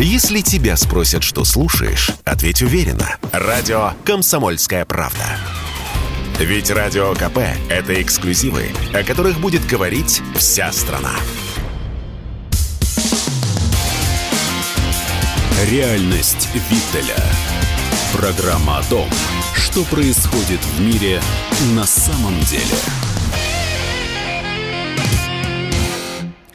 Если тебя спросят, что слушаешь, ответь уверенно. Радио «Комсомольская правда». Ведь Радио КП – это эксклюзивы, о которых будет говорить вся страна. Реальность Виттеля. Программа о том, что происходит в мире на самом деле.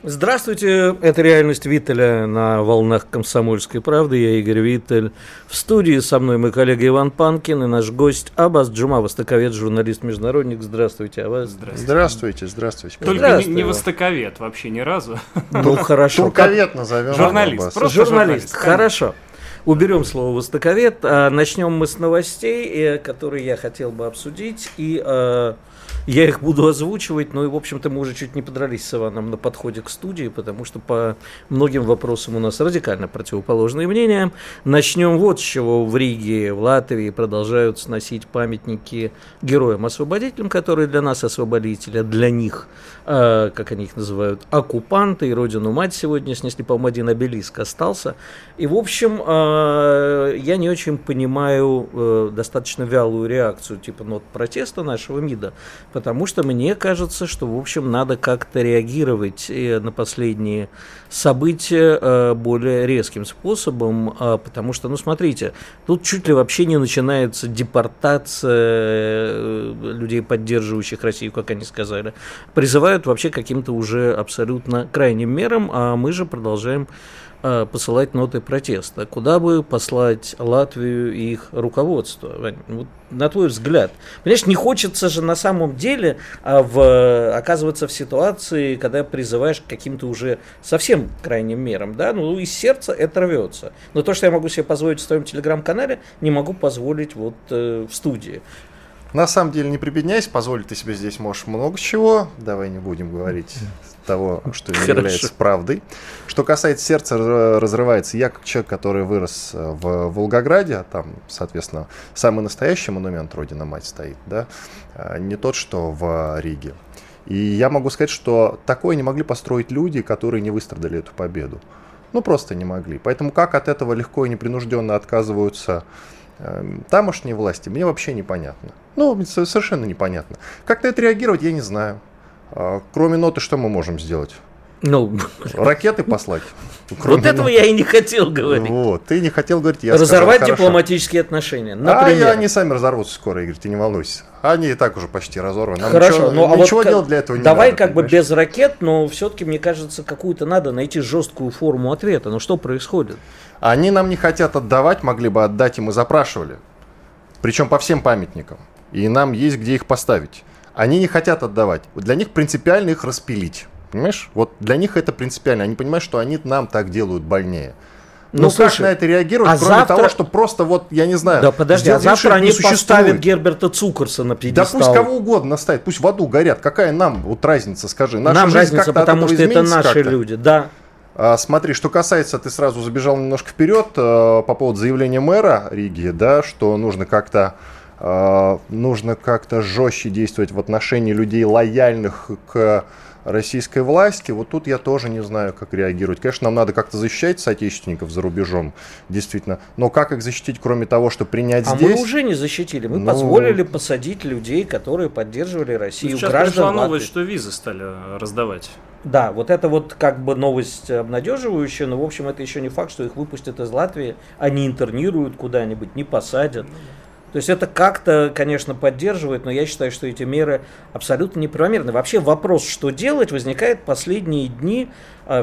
Здравствуйте, это «Реальность Виттеля» на волнах «Комсомольской правды». Я Игорь Виттель. В студии со мной мой коллега Иван Панкин и наш гость Абаз Джума, востоковед, журналист-международник. Здравствуйте, Абаз. Здравствуйте. Здравствуйте, здравствуйте. Только Здравствуй, не, не востоковед вообще ни разу. Ну, хорошо. Турковед назовем. Журналист. Просто Журналист, журналист, хорошо. Уберем слово «востоковед». А, Начнем мы с новостей, э, которые я хотел бы обсудить. И э, я их буду озвучивать. Ну и, в общем-то, мы уже чуть не подрались с Иваном на подходе к студии, потому что по многим вопросам у нас радикально противоположные мнения. Начнем вот с чего. В Риге, в Латвии продолжают сносить памятники героям-освободителям, которые для нас освободители, а для них, э, как они их называют, оккупанты. И Родину Мать сегодня снесли, по-моему, один обелиск остался. И, в общем, э, я не очень понимаю э, достаточно вялую реакцию типа нот протеста нашего МИДа, потому что мне кажется, что, в общем, надо как-то реагировать э, на последние события э, более резким способом, э, потому что, ну, смотрите, тут чуть ли вообще не начинается депортация э, людей, поддерживающих Россию, как они сказали. Призывают вообще к каким-то уже абсолютно крайним мерам, а мы же продолжаем э, посылать ноты протеста. Куда бы послать Латвию и их руководство? Вань, вот на твой взгляд. Понимаешь, не хочется же на самом деле а, в, оказываться в ситуации, когда призываешь к каким-то уже совсем крайним мерам. Да? Ну, из сердца это рвется. Но то, что я могу себе позволить в своем телеграм-канале, не могу позволить вот э, в студии. На самом деле, не прибедняйся, позволить ты себе здесь можешь много чего. Давай не будем говорить того, что не является правдой. Что касается сердца, разрывается. Я как человек, который вырос э, в Волгограде, а там, соответственно, самый настоящий монумент Родина Мать стоит, да, а не тот, что в Риге. И я могу сказать, что такое не могли построить люди, которые не выстрадали эту победу. Ну, просто не могли. Поэтому как от этого легко и непринужденно отказываются эм, тамошние власти, мне вообще непонятно. Ну, совершенно непонятно. Как на это реагировать, я не знаю. А, Кроме ноты, что мы можем сделать? Ну, Ракеты послать? вот Кроме этого ноты. я и не хотел говорить. Вот, ты не хотел говорить, я Разорвать сказал, хорошо. дипломатические отношения. А Например. и они сами разорвутся скоро, Игорь, ты не волнуйся. Они и так уже почти разорваны. Нам Хорошо, ничего, ну а ничего вот делать для этого не давай надо, как бы понимаешь? без ракет, но все-таки мне кажется, какую-то надо найти жесткую форму ответа. Ну что происходит? Они нам не хотят отдавать, могли бы отдать, и мы запрашивали. Причем по всем памятникам. И нам есть где их поставить. Они не хотят отдавать. Для них принципиально их распилить. Понимаешь? Вот для них это принципиально. Они понимают, что они нам так делают больнее. Ну, Ну, как слушай, на это реагировать, а кроме завтра- того, что просто вот, я не знаю, Да подожди, а завтра они поставят существует. Герберта Цукерса на Да пьедестал. пусть кого угодно ставят, пусть в аду горят. Какая нам вот разница, скажи? Наша Нам разница, потому что это наши люди. Да. А, смотри, что касается, ты сразу забежал немножко вперед э, по поводу заявления мэра Риги, да, что нужно как-то нужно как-то жестче действовать в отношении людей лояльных к российской власти. Вот тут я тоже не знаю, как реагировать. Конечно, нам надо как-то защищать соотечественников за рубежом, действительно. Но как их защитить, кроме того, что принять А здесь? мы уже не защитили. Мы Ну- позволили посадить людей, которые поддерживали Россию. Сейчас граждан пришла Латвии. новость, что визы стали э, раздавать. Да, вот это вот как бы новость обнадеживающая, но в общем это еще не факт, что их выпустят из Латвии, они интернируют куда-нибудь, не посадят. То есть это как-то, конечно, поддерживает, но я считаю, что эти меры абсолютно неправомерны. Вообще вопрос, что делать, возникает последние дни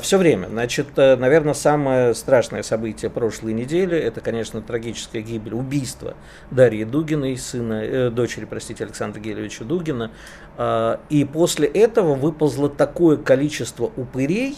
все время. Значит, э, наверное, самое страшное событие прошлой недели, это, конечно, трагическая гибель, убийство Дарьи Дугиной, сына, э, дочери, простите, Александра Гелевича Дугина. А, И после этого выползло такое количество упырей,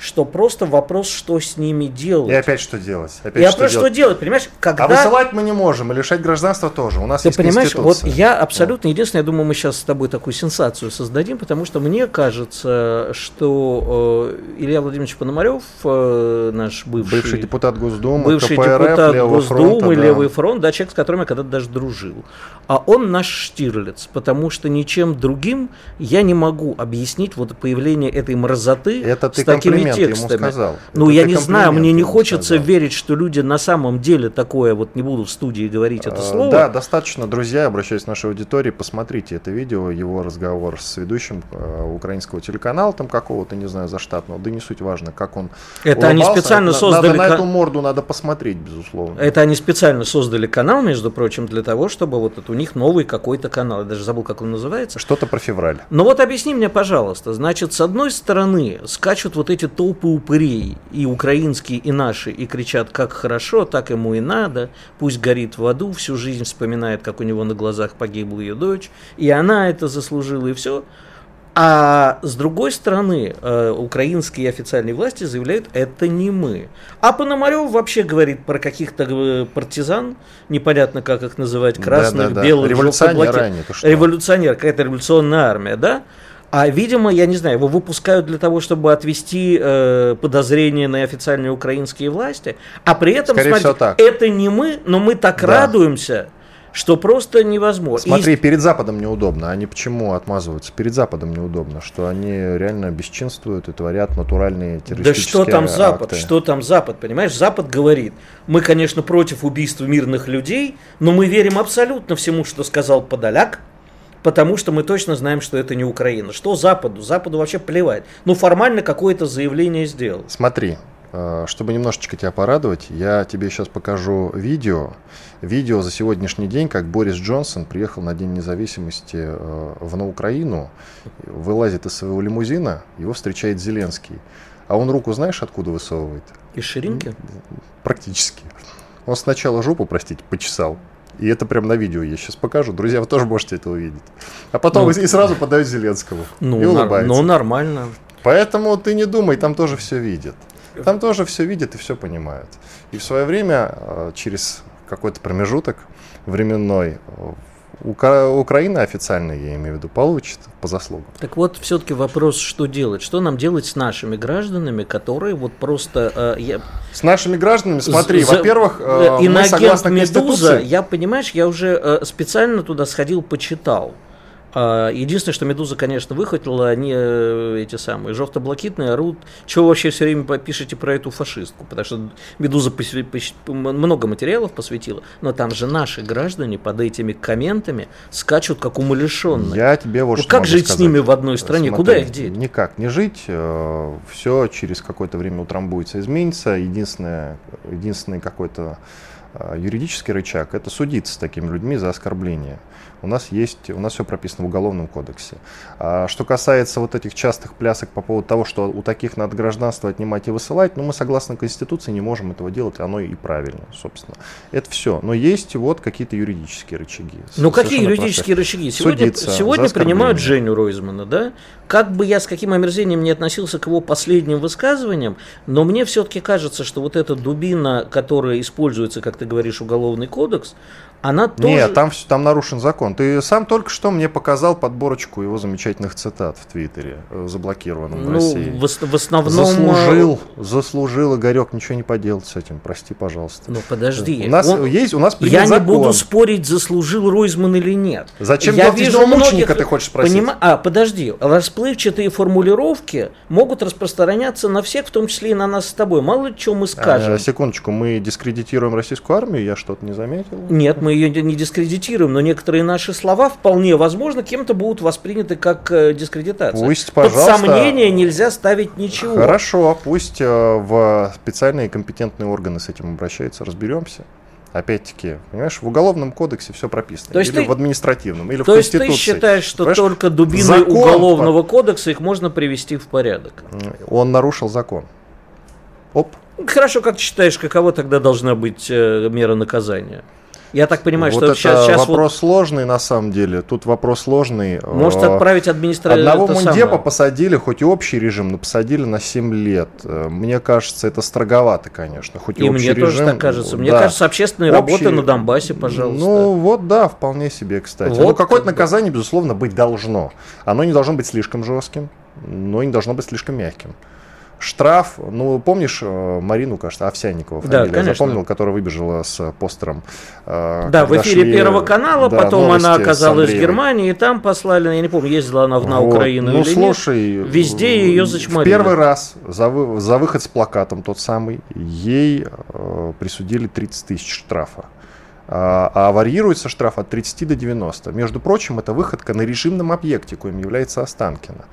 что просто вопрос, что с ними делать. И опять что делать? Опять Я просто что делать, понимаешь, когда... А высылать мы не можем, и лишать гражданства тоже. У нас Ты есть понимаешь, вот я абсолютно единственное, я думаю, мы сейчас с тобой такую сенсацию создадим, потому что мне кажется, что э, Илья Владимирович Пономарев, э, наш бывший, Бывший депутат Госдумы, бывший КПРФ, депутат Левого Госдумы, фронта, да. Левый фронт, да, человек, с которым я когда-то даже дружил. А он наш Штирлиц, потому что ничем другим я не могу объяснить вот появление этой мразоты Это с такими комплименты ему текстами. сказал. Ну, Это я не знаю, мне не хочется сказал. верить, что люди на самом деле такое, вот не буду в студии говорить это Э, слово. Да, достаточно, друзья, обращаюсь к нашей аудитории, посмотрите это видео, его разговор с ведущим э, украинского телеканала, там какого-то, не знаю, заштатного, да не суть важно, как он Это они улыбался. специально На- создали Надо на эту морду надо посмотреть, безусловно. Это они специально создали канал, между прочим, для того, чтобы вот это у них новый какой-то канал. Я даже забыл, как он называется. Что-то про февраль. Но вот объясни мне, пожалуйста, значит, с одной стороны скачут вот эти толпы упырей, и украинские, и наши, и кричат, как хорошо, так ему и надо, пусть горит в аду, всю жизнь вспоминает, как у него на глазах погибла ее дочь, и она это заслужила, и все. А с другой стороны, э, украинские официальные власти заявляют, это не мы. А Пономарев вообще говорит про каких-то э, партизан, непонятно как их называть, красных, Да-да-да. белых, Революционеры желто-блаки- они, ты что? Революционер, какая-то революционная армия, да? А, видимо, я не знаю, его выпускают для того, чтобы отвести э, подозрения на официальные украинские власти, а при этом, Скорее смотрите, так. это не мы, но мы так Да. радуемся, что просто невозможно. И Смотри, перед Западом неудобно. Они почему отмазываются? Перед Западом неудобно, что они реально бесчинствуют и творят натуральные Да террористические что там Запад? акты. Что там Запад? Понимаешь, Запад говорит, мы, конечно, против убийства мирных людей, но мы верим абсолютно всему, что сказал Подоляк, потому что мы точно знаем, что это не Украина. Что Западу? Западу вообще плевать. Ну, формально какое-то заявление сделал. Смотри, э, чтобы немножечко тебя порадовать, я тебе сейчас покажу видео. Видео за сегодняшний день, как Борис Джонсон приехал на День независимости э, в на Украину, вылазит из своего лимузина, его встречает Зеленский. А он руку знаешь, откуда высовывает? Из ширинки? Практически. Он сначала жопу, простите, почесал. И это прям на видео я сейчас покажу. Друзья, вы тоже можете это увидеть. А потом Ну. и сразу подают Зеленскому. Ну, и улыбается. ну, нормально. Поэтому ты не думай, там тоже все видят. Там тоже все видят и все понимают. И в свое время, э, через какой-то промежуток временной, Украина официально, я имею в виду, получит по заслугам. Так вот, все-таки вопрос, что делать? Что нам делать с нашими гражданами, которые вот просто... э, я- С нашими гражданами, смотри, За- во-первых, э, мы согласно Медуза, Конституции... я, понимаешь, я уже э, специально туда сходил, почитал. А, Единственное, что Медуза, конечно, выхватила, они э, эти самые жовто-блакитные орут. Чего вы вообще все время пишете про эту фашистку? Потому что Медуза посвя- пос- много материалов посвятила, но там же наши граждане под этими комментами скачут как умалишенные. Я тебе вот Ну, что как жить с сказать. ними в одной стране? Смотри, Куда их деть? Никак не жить. Все через какое-то время утрамбуется, изменится. Единственное, единственный какой-то э, юридический рычаг – это судиться с такими людьми за оскорбление. У нас есть, у нас все прописано в Уголовном кодексе. А что касается вот этих частых плясок по поводу того, что у таких надо гражданство отнимать и высылать, ну мы согласно Конституции не можем этого делать, оно и правильно, собственно. Это все. Но есть вот какие-то юридические рычаги. Ну какие юридические рычаги? Сегодня, Судиться сегодня принимают. Женю Ройзмана, да? Как бы я с каким омерзением не относился к его последним высказываниям, но мне все-таки кажется, что вот эта дубина, которая используется, как ты говоришь, уголовный кодекс, она тоже... Нет, там, там нарушен закон. Ты сам только что мне показал подборочку его замечательных цитат в Твиттере, э, заблокированном в ну, России. в, в основном... Заслужил, заслужил, Игорек, ничего не поделать с этим, прости, пожалуйста. Ну подожди. у нас он- есть, у нас Я не закон. буду спорить, заслужил Ройзман или нет. Зачем я вижу мученика, ты хочешь спросить? Понима- А, подожди, расплывчатые формулировки могут распространяться на всех, в том числе и на нас с тобой. Мало ли что мы скажем. Э, секундочку, мы дискредитируем российскую армию, я что-то не заметил. Нет, мы ее не дискредитируем, но некоторые наши слова вполне возможно кем-то будут восприняты как э, дискредитация. Пусть, Под пожалуйста. сомнение нельзя ставить ничего. Хорошо, пусть э, в специальные компетентные органы с этим обращаются, разберемся. Опять-таки, понимаешь, в уголовном кодексе все прописано. То есть или ты- в административном, или То в есть ты Конституции. считаешь, что Понимаешь, только дубиной закон уголовного кодекса их можно привести в порядок? Он нарушил закон. Оп. Хорошо, как ты считаешь, каково тогда должна быть э, мера наказания? Я так понимаю, вот что это сейчас, сейчас вопрос сложный на самом деле. Тут вопрос сложный. может Э, отправить администрацию. Одного мундепа посадили, хоть и общий режим, но посадили на 7 лет. Э, Мне кажется, это строговато, конечно. Хоть и, И общий мне тоже режим, так кажется. Мне да. кажется, общественные Общий- работы на Донбассе, пожалуйста. Ну, вот да, вполне себе, кстати. Вот ну, какое-то как наказание, безусловно, быть должно. Оно не должно быть слишком жестким, но и не должно быть слишком мягким. Штраф, ну, помнишь э, Марину, кажется, Овсянникова Да, фамилия, конечно. запомнил, которая выбежала с постером. э, Да, в эфире шли, Первого канала, да, потом она оказалась в. Германии, и там послали, я не помню, ездила она на Вот. Украину ну, или слушай, нет. Везде ее зачморили. Первый раз за, вы- за выход с плакатом тот самый, ей э, присудили 30 тысяч штрафа. А, а варьируется штраф от 30 до 90. Между прочим, это выходка на режимном объекте, коим является Останкино.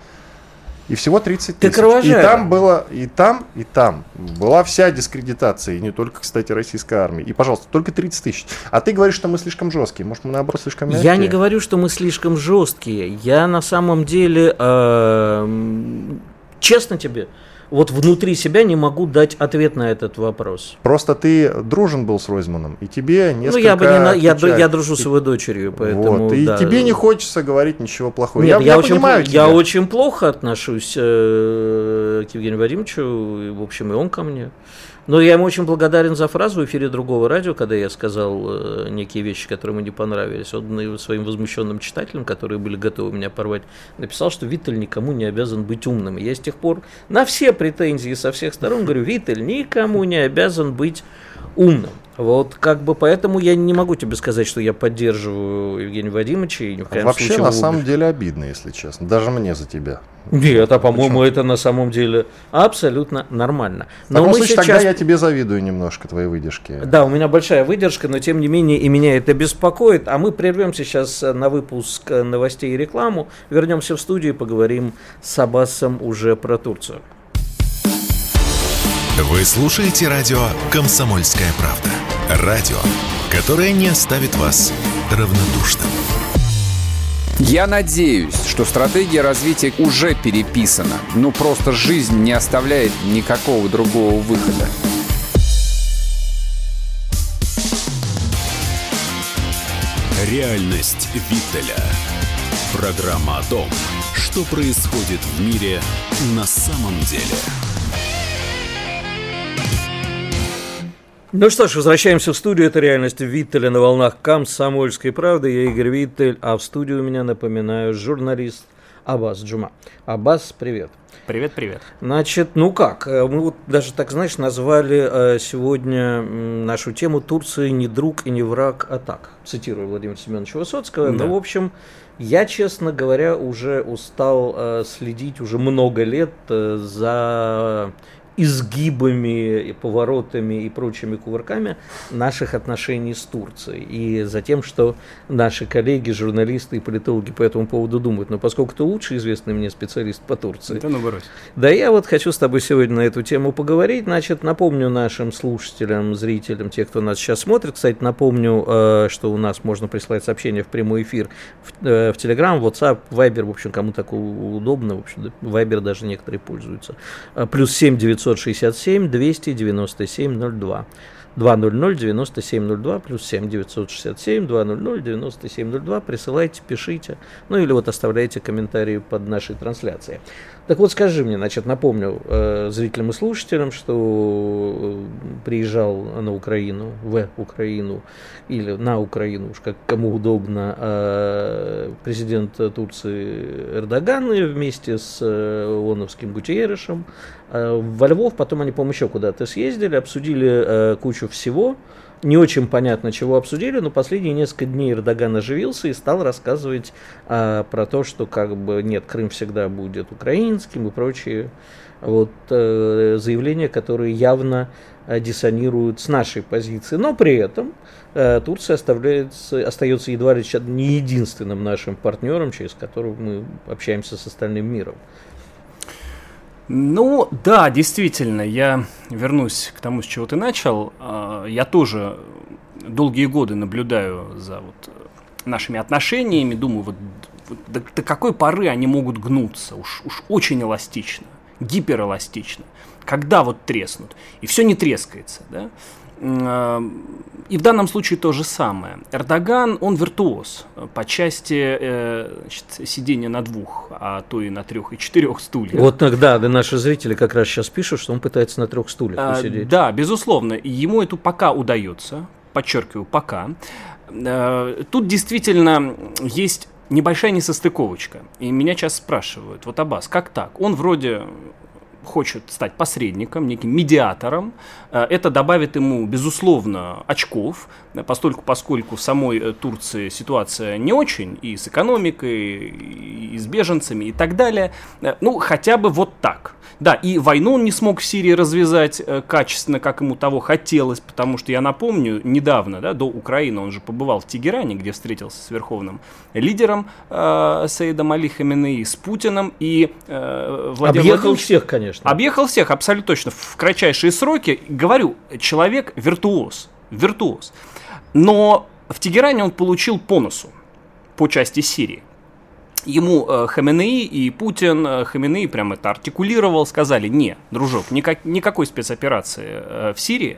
И всего 30 Ты тысяч. И там было, и там, и там была вся дискредитация, и не только, кстати, российской армии. И, пожалуйста, только 30 тысяч. А ты говоришь, что мы слишком жесткие. Может, мы наоборот слишком мягкие? Я не говорю, что мы слишком жесткие. Я на самом деле, э, честно тебе, вот внутри себя не могу дать ответ на этот вопрос. Просто ты дружен был с Ройзманом, и тебе несколько ну, я бы не на- я, я дружу с его дочерью, поэтому. вот, и да. тебе не хочется говорить ничего плохого. Нет, я, я, я очень, понимаю пл- я тебя. очень плохо отношусь э, к Евгению Вадимовичу, и, в общем, и он ко мне. Но я ему очень благодарен за фразу в эфире другого радио, когда я сказал э, некие вещи, которые ему не понравились. Он своим возмущенным читателям, которые были готовы меня порвать, написал, что Виттель никому не обязан быть умным. И я с тех пор на все претензии со всех сторон говорю, Виттель никому не обязан быть умным. Вот как бы поэтому я не могу тебе сказать, что я поддерживаю Евгения Вадимовича и ни в коем Вообще, случае на самом деле, обидно, если честно. Даже мне за тебя. нет, а по-моему, это на самом деле абсолютно нормально. Таком мы случае, сейчас... тогда я тебе завидую немножко твоей выдержки. Да, у меня большая выдержка, но тем не менее и меня это беспокоит. А мы прервемся сейчас на выпуск новостей и рекламу. Вернемся в студию и поговорим с Аббасом уже про Турцию. Вы слушаете радио «Комсомольская правда». Радио, которое не оставит вас равнодушным. Я надеюсь, что стратегия развития уже переписана. Ну просто жизнь не оставляет никакого другого выхода. Реальность Виттеля. Программа о том, что происходит в мире на самом деле. Ну что ж, возвращаемся в студию. Это реальность Виттеля на волнах Комсомольской правды. Я Игорь Виттель, а в студию у меня, напоминаю, журналист Аббас Джума. Аббас, привет. Привет, привет. Значит, ну как, э, мы вот даже так, знаешь, назвали э, сегодня нашу тему «Турция не друг и не враг, а так», цитирую Владимира Семеновича Высоцкого. Да. Ну, в общем, я, честно говоря, уже устал э, следить уже много лет за изгибами, и поворотами и прочими кувырками наших отношений с Турцией. И за тем, что наши коллеги, журналисты и политологи по этому поводу думают. Но поскольку ты лучший известный мне специалист по Турции, Да ну брось. да, я вот хочу с тобой сегодня на эту тему поговорить. Значит, напомню нашим слушателям, зрителям, тех, кто нас сейчас смотрит. Кстати, напомню, э, что у нас можно присылать сообщения в прямой эфир в, э, в Telegram, WhatsApp, Viber, в общем, кому так удобно. В общем, Viber даже некоторые пользуются. Э, Плюс 7 967 297 02. 200-9702 плюс 7 967 200-9702. Присылайте, пишите, ну или вот оставляйте комментарии под нашей трансляцией. Так вот, скажи мне, значит, напомню э, зрителям и слушателям, что э, приезжал на Украину, в Украину или на Украину, уж как кому удобно, э, президент Турции Эрдоган и вместе с э, ООНовским Гутиерешем э, во Львов, потом они, по-моему, еще куда-то съездили, обсудили э, кучу всего, не очень понятно, чего обсудили, но последние несколько дней Эрдоган оживился и стал рассказывать а, про то, что как бы нет, Крым всегда будет украинским и прочие вот, э, заявления, которые явно э, диссонируют с нашей позиции. Но при этом э, Турция оставляется, остается едва ли не единственным нашим партнером, через которого мы общаемся с остальным миром. Ну, да, действительно, я вернусь к тому, с чего ты начал. А, Я тоже долгие годы наблюдаю за вот нашими отношениями, думаю, вот, вот до, до какой поры они могут гнуться, уж, уж очень эластично, гиперэластично, когда вот треснут, и все не трескается, да. А, И в данном случае то же самое. Эрдоган, он виртуоз по части э, значит, сидения на двух, а то и на трех и четырех стульях. Вот тогда да, наши зрители как раз сейчас пишут, что он пытается на трех стульях А. Да, безусловно. Ему это пока удается, подчеркиваю, пока. Э, Тут действительно есть небольшая несостыковочка. И меня сейчас спрашивают, вот Аббас, как так? Он вроде хочет стать посредником, неким медиатором. Э, это добавит ему, безусловно, очков, постольку, поскольку в самой Турции ситуация не очень, и с экономикой, и с беженцами, и так далее. Ну, хотя бы вот так. Да, и войну он не смог в Сирии развязать э, качественно, как ему того хотелось, потому что я напомню, недавно, да, до Украины он же побывал в Тегеране, где встретился с верховным лидером э, Саидом Али Хаминеи, с Путиным и э, Владимир Объехал всех, конечно. Объехал всех, абсолютно точно, в кратчайшие сроки. Говорю, человек виртуоз, виртуоз. Но в Тегеране он получил по носу по части Сирии ему э, Хаменеи и Путин, э, Хаменеи прямо это артикулировал, сказали, не, дружок, никак, никакой спецоперации э, в Сирии,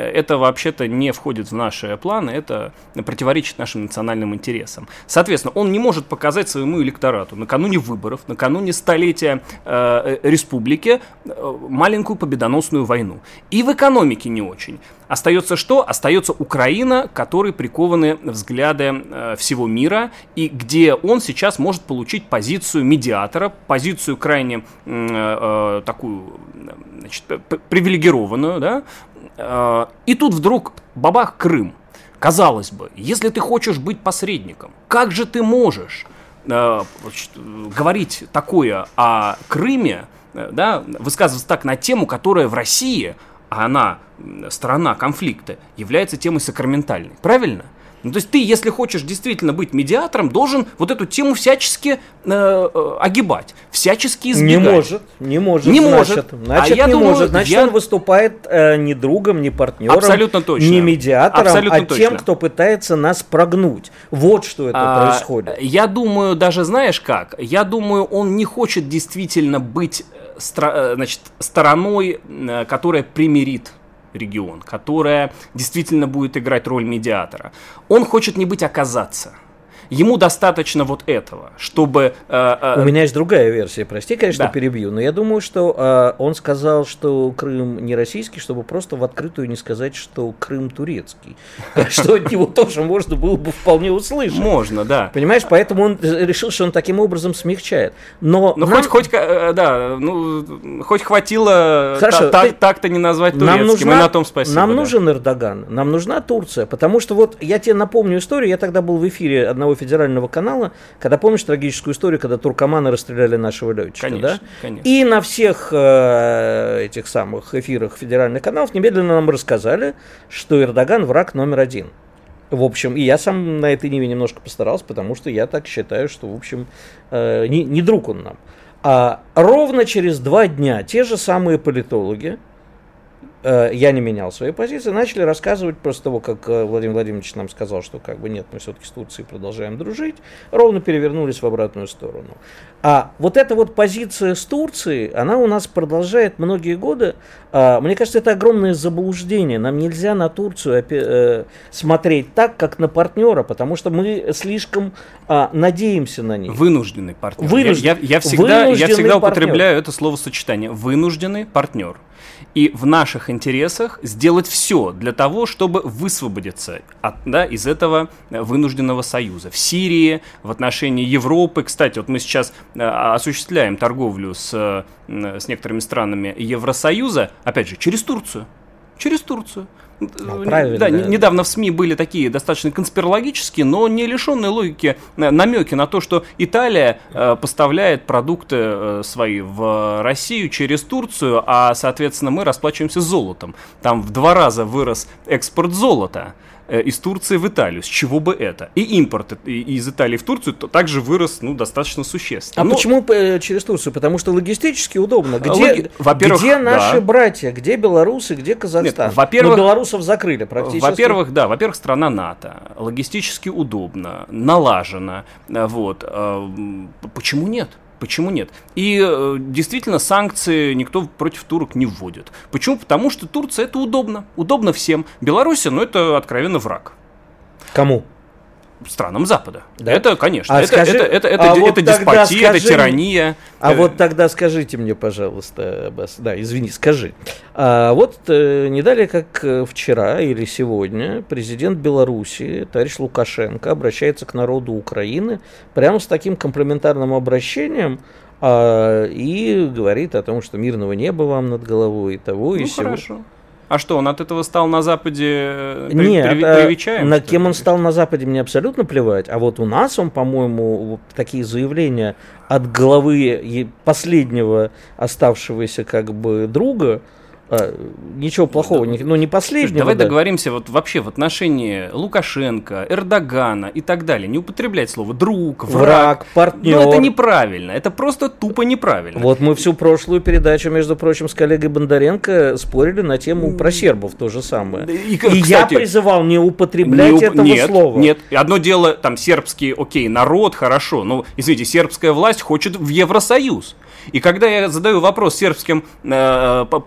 это вообще-то не входит в наши планы, это противоречит нашим национальным интересам. Соответственно, он не может показать своему электорату накануне выборов, накануне столетия э, э республики э, маленькую победоносную войну. И в экономике не очень. Остается что? Остается Украина, которой прикованы взгляды э, всего мира, и где он сейчас может получить позицию медиатора, позицию крайне э, э, такую значит, привилегированную, да? Э, и тут вдруг бабах Крым. Казалось бы, если ты хочешь быть посредником, как же ты можешь э, говорить такое о Крыме, э, да, высказываться так на тему, которая в России а она сторона конфликта, является темой сакраментальной. Правильно? Ну, то есть ты, если хочешь действительно быть медиатором, должен вот эту тему всячески э, э, огибать, всячески избегать. Не может, не может. Не значит, может. Значит, а я не думаю, может. Значит, я... он выступает э, не другом, не партнером, Абсолютно точно. не медиатором, Абсолютно а точно. тем, кто пытается нас прогнуть. Вот что это а, происходит. Я думаю, даже знаешь как? Я думаю, он не хочет действительно быть Э, значит, стороной, э, которая примирит регион, которая действительно будет играть роль медиатора. Он хочет не быть оказаться – Ему достаточно вот этого, чтобы... Э, э... У меня есть другая версия, прости, конечно, да. перебью, но я думаю, что э, он сказал, что Крым не российский, чтобы просто в открытую не сказать, что Крым турецкий. Что от него тоже можно было бы вполне услышать. Можно, да. Понимаешь, поэтому он решил, что он таким образом смягчает. Но хоть, хоть, э, да, ну, хоть хватило так-то не назвать турецким, и на том спасибо. Нам нужен Эрдоган, нам нужна Турция, потому что вот я тебе напомню историю, я тогда был в эфире одного федерального канала, когда помнишь трагическую историю, когда туркоманы расстреляли нашего летчика, конечно, да? Конечно. И на всех э, этих самых эфирах федеральных каналов немедленно нам рассказали, что Эрдоган враг номер один. В общем, и я сам на этой ниве немножко постарался, потому что я так считаю, что, в общем, э, не, не друг он нам. А ровно через два дня те же самые политологи, я не менял свои позиции, начали рассказывать после того, как э, Владимир Владимирович нам сказал, что как бы нет, мы все-таки с Турцией продолжаем дружить, ровно перевернулись в обратную сторону. А вот эта вот позиция с Турцией, она у нас продолжает многие годы. А, мне кажется, это огромное заблуждение. Нам нельзя на Турцию э, смотреть так, как на партнера, потому что мы слишком а, надеемся на них. Вынужденный партнер. Вынужден... Я, я, я всегда, я всегда употребляю это словосочетание. Вынужденный партнер. И в наших интересах сделать все для того, чтобы высвободиться от, да, из этого вынужденного союза. В Сирии, в отношении Европы. Кстати, вот мы сейчас э, осуществляем торговлю с, э, с некоторыми странами Евросоюза, опять же, через Турцию. Через Турцию. Ну, правильно. Да, недавно в СМИ были такие достаточно конспирологические, но не лишенные логики э, намеки на то, что Италия э, поставляет продукты э, свои в Россию через Турцию, а, соответственно, мы расплачиваемся золотом. Там в два раза вырос экспорт золота. Э, из Турции в Италию. С чего бы это? И импорт из Италии в Турцию также вырос ну, достаточно существенно. А Но... почему э, через Турцию? Потому что логистически удобно. Где, Логи... во-первых, где наши да. братья? Где белорусы? Где Казахстан? Нет, во-первых, Но белорусов закрыли практически. Во-первых, да. Во-первых, страна НАТО. Логистически удобно, налажено. Вот. А, почему нет? Почему нет? И э, действительно санкции никто против турок не вводит. Почему? Потому что Турция это удобно. Удобно всем. Беларусь, ну это откровенно враг. Кому? Странам Запада. Да? Это, конечно, а это, скажи, это, это, это, а это, вот деспотия, скажи, это тирания. А э... вот тогда скажите мне, пожалуйста, Бас, да, извини, скажи. А вот э, не далее, как э, вчера или сегодня, президент Беларуси, товарищ Лукашенко, обращается к народу Украины прямо с таким комплементарным обращением, а, и говорит о том, что мирного неба вам над головой и того, и Ну, сего. хорошо. А что, он от этого стал на Западе э, при- Нет, при- а, привечаем, на ли? кем он стал на Западе, мне абсолютно плевать. А вот у нас он, по-моему, вот такие заявления от главы последнего оставшегося как бы друга, а, ничего плохого, не- ну не Слушай, последнего. давай да. договоримся вот вообще в отношении Лукашенко, Эрдогана и так далее. Не употреблять слово друг, враг. Враг, партнер. Ну, это неправильно. Это просто тупо неправильно. Вот мы всю прошлую передачу, между прочим, с коллегой Бондаренко спорили на тему про сербов, то же самое. И, И, я призывал не не употреблять уп- этого нет, слова. Нет, одно дело, там, сербский, окей, народ, хорошо, но, извините, сербская власть хочет в Евросоюз. И когда я задаю вопрос сербским э, п-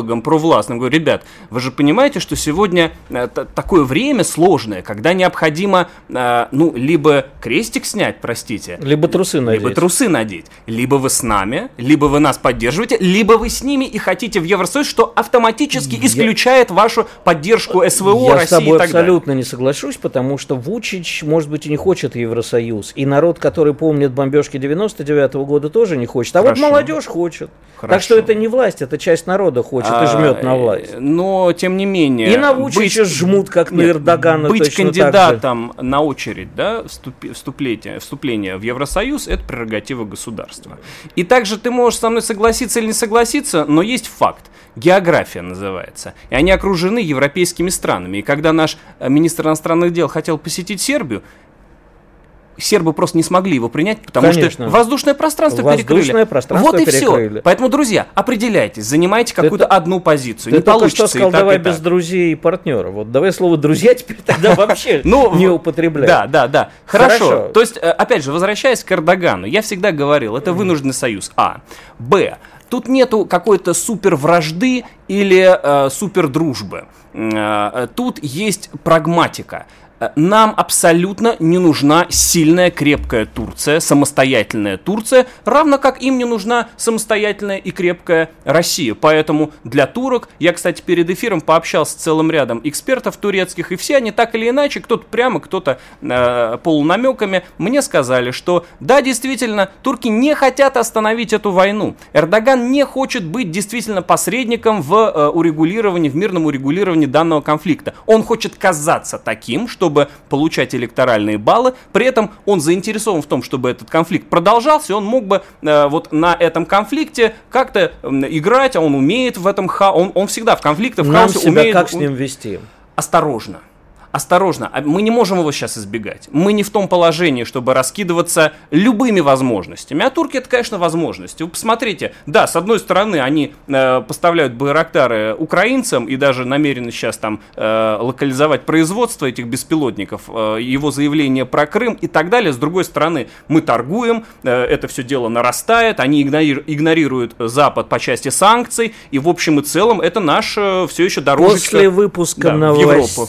политологам провластным, говорю, ребят, вы же понимаете, что сегодня э, такое время сложное, когда необходимо, э, ну, либо крестик снять, простите, Либо трусы надеть. либо трусы надеть. Либо вы с нами, либо вы нас поддерживаете, либо вы с ними и хотите в Евросоюз, что автоматически исключает вашу поддержку СВО, Я России с тобой и так далее. абсолютно не соглашусь, потому что Вучич, может быть, и не хочет Евросоюз. И народ, который помнит бомбежки 99 года, тоже не хочет. А вот Хорошо. молодежь хочет. Так Хорошо. что это не власть, это часть народа хочет и жмет на А, власть. Но, тем не менее... И на Вучича жмут, как на Эрдогана Быть кандидатом на очередь, да, вступление, вступление в Евросоюз, это прерогатива государства. И также ты можешь со мной согласиться или не согласиться, но есть факт. География называется. И они окружены европейскими странами. И когда наш э, министр иностранных дел хотел посетить Сербию, сербы просто не смогли его принять, потому Конечно. что воздушное пространство Воздушное перекрыли. пространство вот и перекрыли. все. Поэтому, друзья, определяйтесь, занимайте какую-то Ты- одну позицию. Ты не только что сказал, и так, давай и так. без друзей и партнеров. Вот давай слово друзья теперь тогда вообще Ну, не употребляй. Да, да, да. Хорошо. Хорошо. То есть, э, опять же, возвращаясь к Эрдогану, я всегда говорил, это вынужденный союз. А. Б. Тут нету какой-то супер вражды или э, супер дружбы. Э, тут есть прагматика. Э, Нам абсолютно не нужна сильная, крепкая Турция, самостоятельная Турция, равно как им не нужна самостоятельная и крепкая Россия. Поэтому для турок, я, кстати, перед эфиром пообщался с целым рядом экспертов турецких, и все они так или иначе, кто-то прямо, кто-то э, полунамеками, мне сказали, что да, действительно, турки не хотят остановить эту войну. Эрдоган не хочет быть действительно посредником в э, урегулировании, в мирном урегулировании данного конфликта. Он хочет казаться таким, чтобы получать электоральные баллы. При этом он заинтересован в том, чтобы этот конфликт продолжался, и он мог бы э, вот на этом конфликте как-то играть, а он умеет в этом ха, он, он всегда в конфликтах, в Нам хаосе себя умеет. как с ним вести? Осторожно. Осторожно, А мы не можем его сейчас избегать. Мы не в том положении, чтобы раскидываться любыми возможностями. А турки это, конечно, возможности. Вы посмотрите, да, с одной стороны, они э, поставляют байрактары украинцам и даже намерены сейчас там э, локализовать производство этих беспилотников, э, его заявление про Крым и так далее. С другой стороны, мы торгуем, э, это все дело нарастает, они игнори- игнорируют Запад по части санкций, и в общем и целом это наш э, все еще дорожечка. После выпуска Да, в Европу.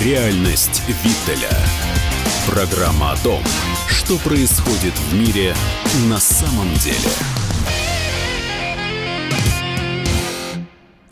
Реальность Виттеля. Программа о том, что происходит в мире на самом деле.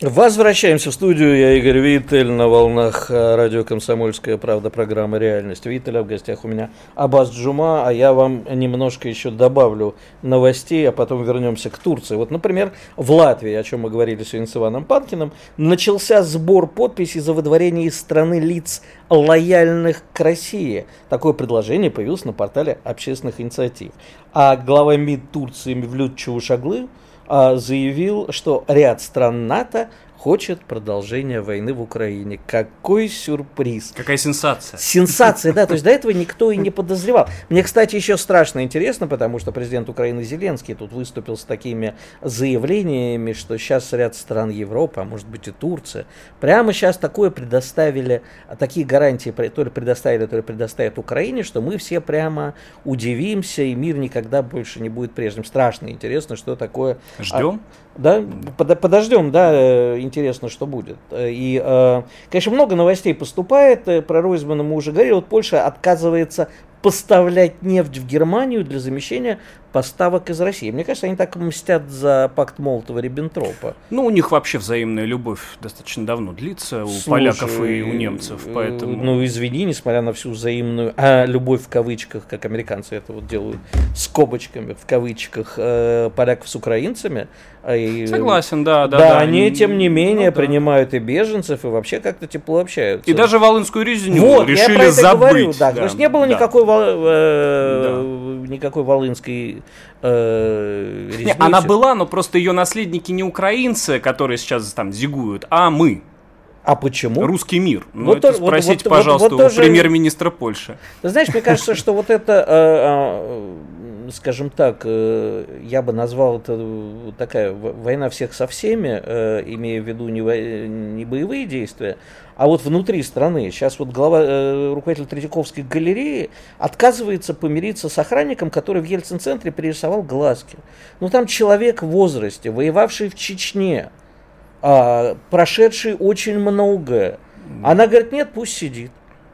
Возвращаемся в студию. Я Игорь Виттель на волнах э, радио «Комсомольская правда» программы «Реальность Виттеля». В гостях у меня Абаз Джума, а я вам немножко еще добавлю новостей, а потом вернемся к Турции. Вот, например, в Латвии, о чем мы говорили сегодня с Иваном Панкиным, начался сбор подписей за выдворение из страны лиц лояльных к России. Такое предложение появилось на портале общественных инициатив. А глава МИД Турции Мевлют Чавушаглы а, заявил, что ряд стран НАТО хочет продолжения войны в Украине. Какой сюрприз! Какая сенсация! Сенсация, да, то есть до этого никто и не подозревал. Мне, кстати, еще страшно интересно, потому что президент Украины Зеленский тут выступил с такими заявлениями, что сейчас ряд стран Европы, а может быть и Турция, прямо сейчас такое предоставили, такие гарантии то ли предоставили, то ли предоставят Украине, что мы все прямо удивимся, и мир никогда больше не будет прежним. Страшно интересно, что такое. Ждем? А, да, под, подождем, да, э, интересно, что будет. И, э, конечно, много новостей поступает, э, про Ройзмана мы уже говорили, вот Польша отказывается поставлять нефть в Германию для замещения поставок из России. Мне кажется, они так мстят за пакт Молотова-Риббентропа. Ну, у них вообще взаимная любовь достаточно давно длится, у Слушай, поляков и у немцев, поэтому... Ну, извини, несмотря на всю взаимную а, любовь в кавычках, как американцы это вот делают, скобочками в кавычках, э, поляков с украинцами, а и, Согласен, да, да. Да, да. они, тем не менее, ну, да. принимают и беженцев, и вообще как-то тепло общаются. И даже Волынскую резню вот, решили я про это забыть. Говорю, да, да. Потому что не было да. никакой, э, да. никакой Волынской э, резни. Она была, но просто ее наследники не украинцы, которые сейчас там зигуют, а мы. А почему? Русский мир. Ну, вот это спросите, вот, пожалуйста, вот, вот, у премьер-министра Польши. Ты знаешь, мне кажется, что вот это э, скажем так, э, я бы назвал это такая война всех со всеми, э, имея в виду не, не боевые действия, а вот внутри страны. Сейчас вот глава, э, руководитель Третьяковской галереи отказывается помириться с охранником, который в Ельцин-центре перерисовал глазки. Ну там человек в возрасте, воевавший в Чечне, а, прошедший очень многое. Она говорит, нет, пусть сидит,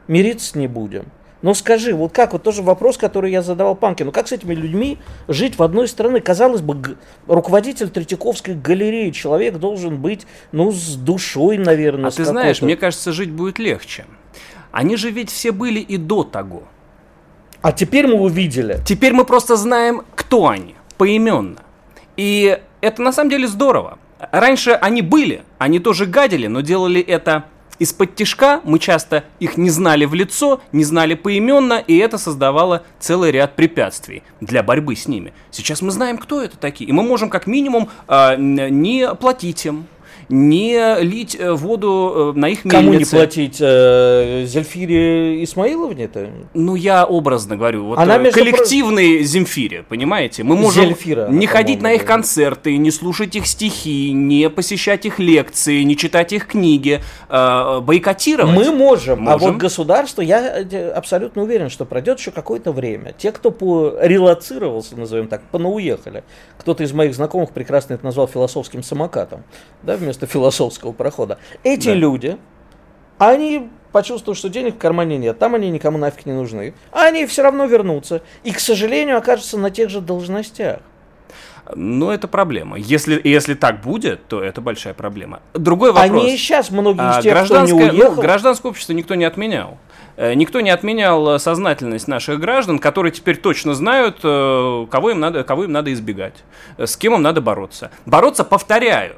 мириться не будем. Но скажи, вот как, вот тоже вопрос, который я задавал Панкину, как с этими людьми жить в одной стране? Казалось бы, руководитель Третьяковской галереи, человек должен быть, ну, с душой, наверное. А ты знаешь, мне кажется, жить будет легче. Они же ведь все были и до того. А теперь мы увидели. Теперь мы просто знаем, кто они, поименно. И это на самом деле здорово. Раньше они были, они тоже гадили, но делали это из-под тишка мы часто их не знали в лицо, не знали поименно, и это создавало целый ряд препятствий для борьбы с ними. Сейчас мы знаем, кто это такие, и мы можем как минимум э, не платить им, не лить э, воду э, на их мельнице. Кому не платить? Э, Зельфире Исмаиловне-то? Ну, я образно говорю. Вот Она, коллективный про... Земфире, понимаете? Мы можем Зельфира, не ходить на их концерты, не слушать их стихи, не посещать их лекции, не читать их книги, бойкотировать. Мы можем, можем. а вот государство, я абсолютно уверен, что пройдет еще какое-то время. Те, кто релацировался, назовем так, понауехали. Кто-то из моих знакомых прекрасно это назвал философским самокатом, да, вместо вместо философского прохода. Эти да. люди, они почувствуют, что денег в кармане нет, там они никому нафиг не нужны, а они все равно вернутся и, к сожалению, окажутся на тех же должностях. Ну, это проблема. Если, если так будет, то это большая проблема. Другой вопрос. Они и сейчас многие из а, тех, гражданское, кто не уехал... Ну, гражданское общество никто не отменял. Э, никто не отменял сознательность наших граждан, которые теперь точно знают, э, кого им надо, кого им надо избегать, с кем им надо бороться. Бороться, повторяю,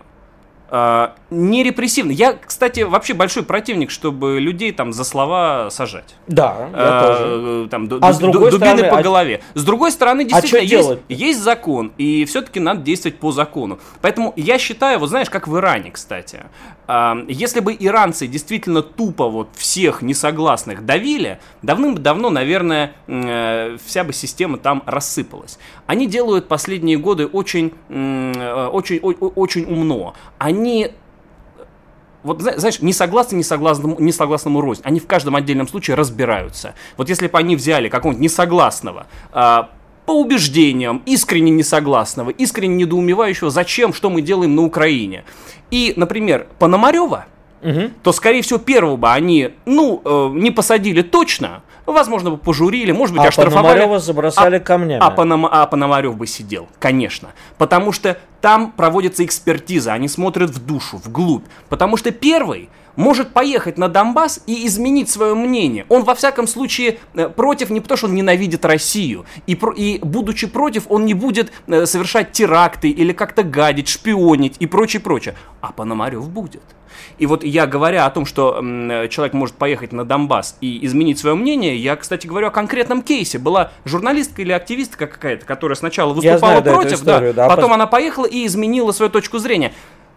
Uh, не репрессивно. Я, кстати, вообще большой противник, чтобы людей там за слова сажать. Да, я uh, тоже. Там, а с другой дубины стороны, по а... голове. С другой стороны, а действительно, а есть, есть закон, и все-таки надо действовать по закону. Поэтому я считаю, вот знаешь, как в Иране, кстати. Если бы иранцы действительно тупо вот всех несогласных давили, давным-давно, наверное, э, вся бы система там рассыпалась. Они делают последние годы очень, э, очень, очень умно. Они вот знаешь, не согласны несогласному, несогласному рознь. Они в каждом отдельном случае разбираются. Вот если бы они взяли какого-нибудь несогласного, а, по убеждениям, искренне несогласного, искренне недоумевающего, зачем, что мы делаем на Украине. И, например, Пономарева, угу. то, скорее всего, первого бы они, ну, э, не посадили точно, возможно, бы пожурили, может быть, а оштрафовали. Пономарева забросали а, камнями. А, Паном, а Пономарев бы сидел, конечно. Потому что там проводится экспертиза, они смотрят в душу, вглубь. Потому что первый может поехать на Донбасс и изменить свое мнение. Он, во всяком случае, э, против не потому, что он ненавидит Россию. И, про, и будучи против, он не будет э, совершать теракты или как-то гадить, шпионить и прочее, прочее. А Пономарев будет. И вот я говоря о том, что человек может поехать на Донбасс и изменить свое мнение, я, кстати, говорю о конкретном кейсе. Была журналистка или активистка какая-то, которая сначала выступала знаю, против, да, историю, да, а потом пос... она поехала и изменила свою точку зрения.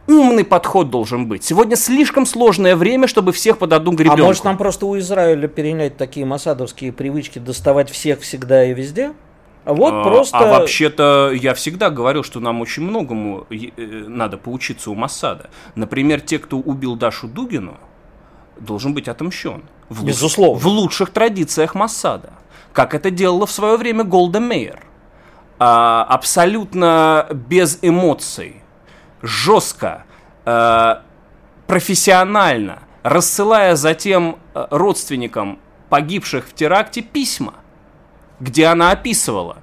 Умный подход должен быть. Сегодня слишком сложное время, чтобы всех под одну гребенку. А может нам просто у Израиля перенять такие масадовские привычки доставать всех всегда и везде? А вот а, просто... А вообще-то я всегда говорил, что нам очень многому э, надо поучиться у Масада. Например, те, кто убил Дашу Дугину, должен быть отомщен. В Безусловно. Луч, в лучших традициях Массада. Как это делала в свое время Голда Мейер. А, абсолютно без эмоций, жестко, а, профессионально, рассылая затем э, родственникам погибших в теракте письма, где она описывала,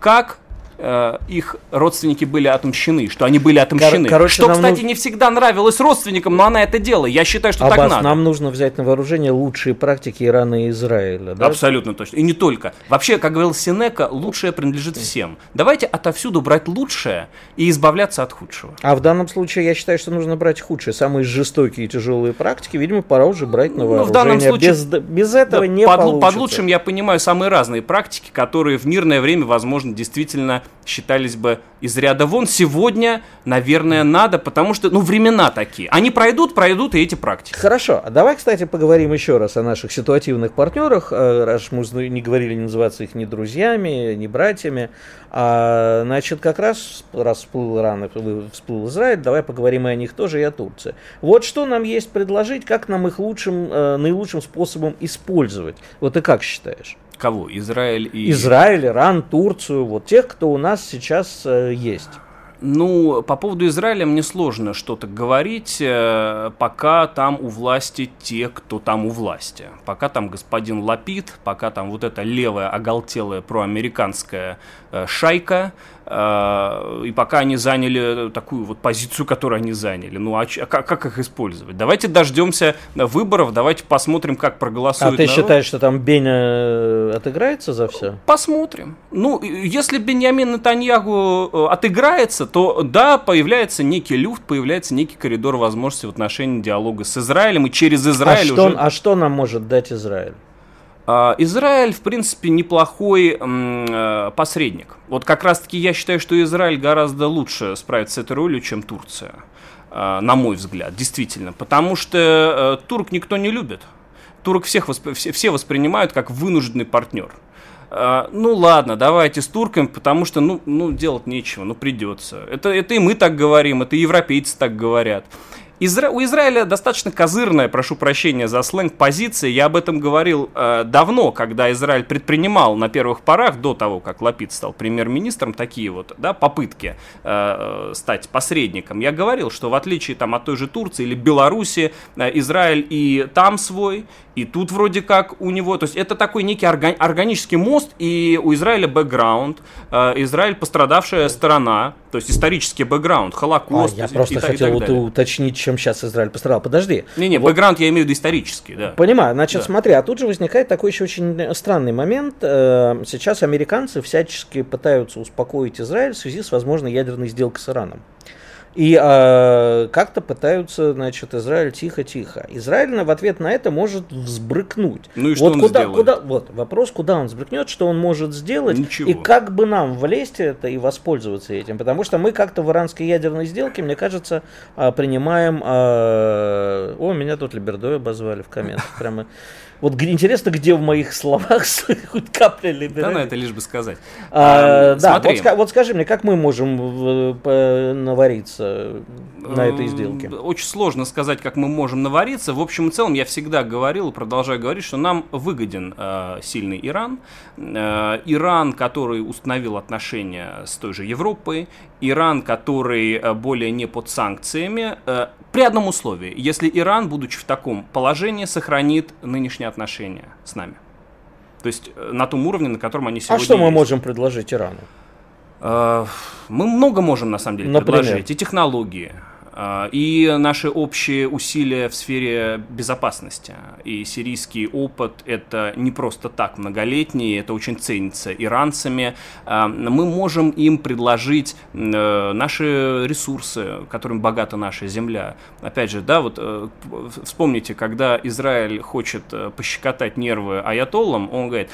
как э, их родственники были отомщены, что они были отомщены. Кор- короче, что, кстати, ну... не всегда нравилось родственникам, но она это делала. Я считаю, что Аббас, так надо. нам нужно взять на вооружение лучшие практики Ирана и Израиля. Да? Абсолютно точно. И не только. Вообще, как говорил Синека, лучшее принадлежит всем. Давайте отовсюду брать лучшее и избавляться от худшего. А в данном случае я считаю, что нужно брать худшие, самые жестокие и тяжелые практики. Видимо, пора уже брать на вооружение. Ну, в данном случае, без, без этого да, не под, получится. Под лучшим я понимаю самые разные практики, которые в мирное время, возможно, действительно считались бы из ряда вон. Сегодня, наверное, надо, потому что, ну, времена такие. Они пройдут, пройдут и эти практики. Хорошо. А давай, кстати, поговорим еще раз о наших ситуативных партнерах, э, раз мы не говорили не называться их ни друзьями, ни братьями. А, значит, как раз, раз всплыл Иран и всплыл Израиль, давай поговорим и о них тоже, и о Турции. Вот что нам есть предложить, как нам их лучшим, э, наилучшим способом использовать. Вот ты как считаешь? Кого? Израиль и... Израиль, Иран, Турцию, вот тех, кто у нас сейчас э, есть. Ну, по поводу Израиля мне сложно что-то говорить, э, пока там у власти те, кто там у власти. Пока там господин Лапид, пока там вот эта левая, оголтелая проамериканская э, шайка, и пока они заняли такую вот позицию, которую они заняли. Ну, а, а как, как их использовать? Давайте дождемся выборов, давайте посмотрим, как проголосуют. А ты народ. считаешь, что там Беня отыграется за все? Посмотрим. Ну, если Беньямин Натаньягу отыграется, то да, появляется некий люфт, появляется некий коридор возможностей в отношении диалога с Израилем, и через Израиль а уже... Что, а что нам может дать Израиль? А, Израиль, в принципе, неплохой э, посредник. Вот как раз-таки я считаю, что Израиль гораздо лучше справится с этой ролью, чем Турция. А, на мой взгляд, действительно. Потому что э, турк никто не любит. Турок всех восп... все воспринимают как вынужденный партнер. А, ну ладно, давайте с турками, потому что, ну, ну делать нечего, ну придется. Это, это и мы так говорим, это и европейцы так говорят. Изра... У Израиля достаточно козырная, прошу прощения за сленг, позиция. Я об этом говорил э, давно, когда Израиль предпринимал на первых порах, до того, как Лапид стал премьер-министром, такие вот да, попытки э, стать посредником. Я говорил, что в отличие там, от той же Турции или Беларуси, э, Израиль и там свой, и тут вроде как у него, то есть это такой некий органи- органический мост, и у Израиля бэкграунд, э, Израиль пострадавшая сторона, то есть исторический бэкграунд, Холокост. А, я просто и, хотел и уточнить, чем сейчас Израиль пострадал. Подожди. Не-не, вот. бэкграунд я имею в виду исторический, да. Понимаю. Значит, да. смотри, а тут же возникает такой еще очень странный момент. Э, сейчас американцы всячески пытаются успокоить Израиль в связи с возможной ядерной сделкой с Ираном. И э, как-то пытаются, значит, Израиль тихо-тихо. Израиль в ответ на это может взбрыкнуть. Ну и что вот он куда, сделает? Куда, вот вопрос, куда он взбрыкнет, что он может сделать, Ничего. и как бы нам влезть это и воспользоваться этим. Потому что мы как-то в иранской ядерной сделке, мне кажется, э, принимаем... Э, о, меня тут Либердой обозвали в комментах. Прямо вот интересно, где в моих словах хоть капля либерализма. Да, на это лишь бы сказать. А, а, да, вот, вот скажи мне, как мы можем навариться на этой сделке? Очень сложно сказать, как мы можем навариться. В общем и целом, я всегда говорил и продолжаю говорить, что нам выгоден э, сильный Иран. Э, Иран, который установил отношения с той же Европой. Иран, который э, более не под санкциями. Э, при одном условии. Если Иран, будучи в таком положении, сохранит нынешнее отношения с нами. То есть э, на том уровне, на котором они сегодня А что мы есть. можем предложить Ирану? Э, мы много можем, на самом деле, Например? предложить. И технологии, и наши общие усилия в сфере безопасности. И сирийский опыт – это не просто так многолетний, это очень ценится иранцами. А, мы можем им предложить э, наши ресурсы, которыми богата наша земля. Опять же, да, вот э, вспомните, когда Израиль хочет э, пощекотать нервы аятоллам, он говорит,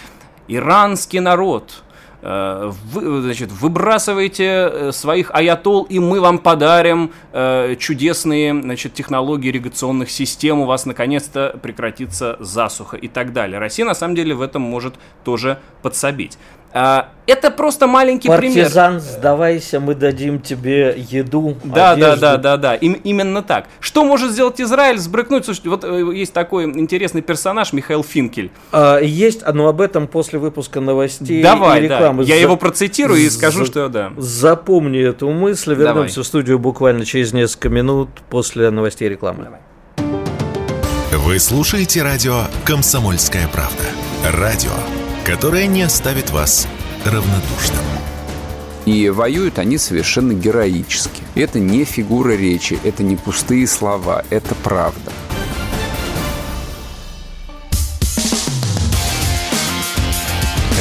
иранский народ – вы, значит, выбрасывайте э, своих аятол, и мы вам подарим э, чудесные значит, технологии ирригационных систем, у вас наконец-то прекратится засуха и так далее. Россия на самом деле в этом может тоже подсобить. А, это просто маленький Партизан, пример. сдавайся, мы дадим тебе еду, Да, да, одежду. да, да, да. Им, именно так. Что может сделать Израиль? Сбрыкнуть. Слушайте, вот э, есть такой интересный персонаж Михаил Финкель. А, есть, но об этом после выпуска новостей Давай, и да. рекламы. Я За- его процитирую и скажу, за- что да. Запомни эту мысль, вернемся Давай. в студию буквально через несколько минут после новостей и рекламы. Вы слушаете радио «Комсомольская правда». Радио, которое не оставит вас равнодушным. И воюют они совершенно героически. Это не фигура речи, это не пустые слова, это правда.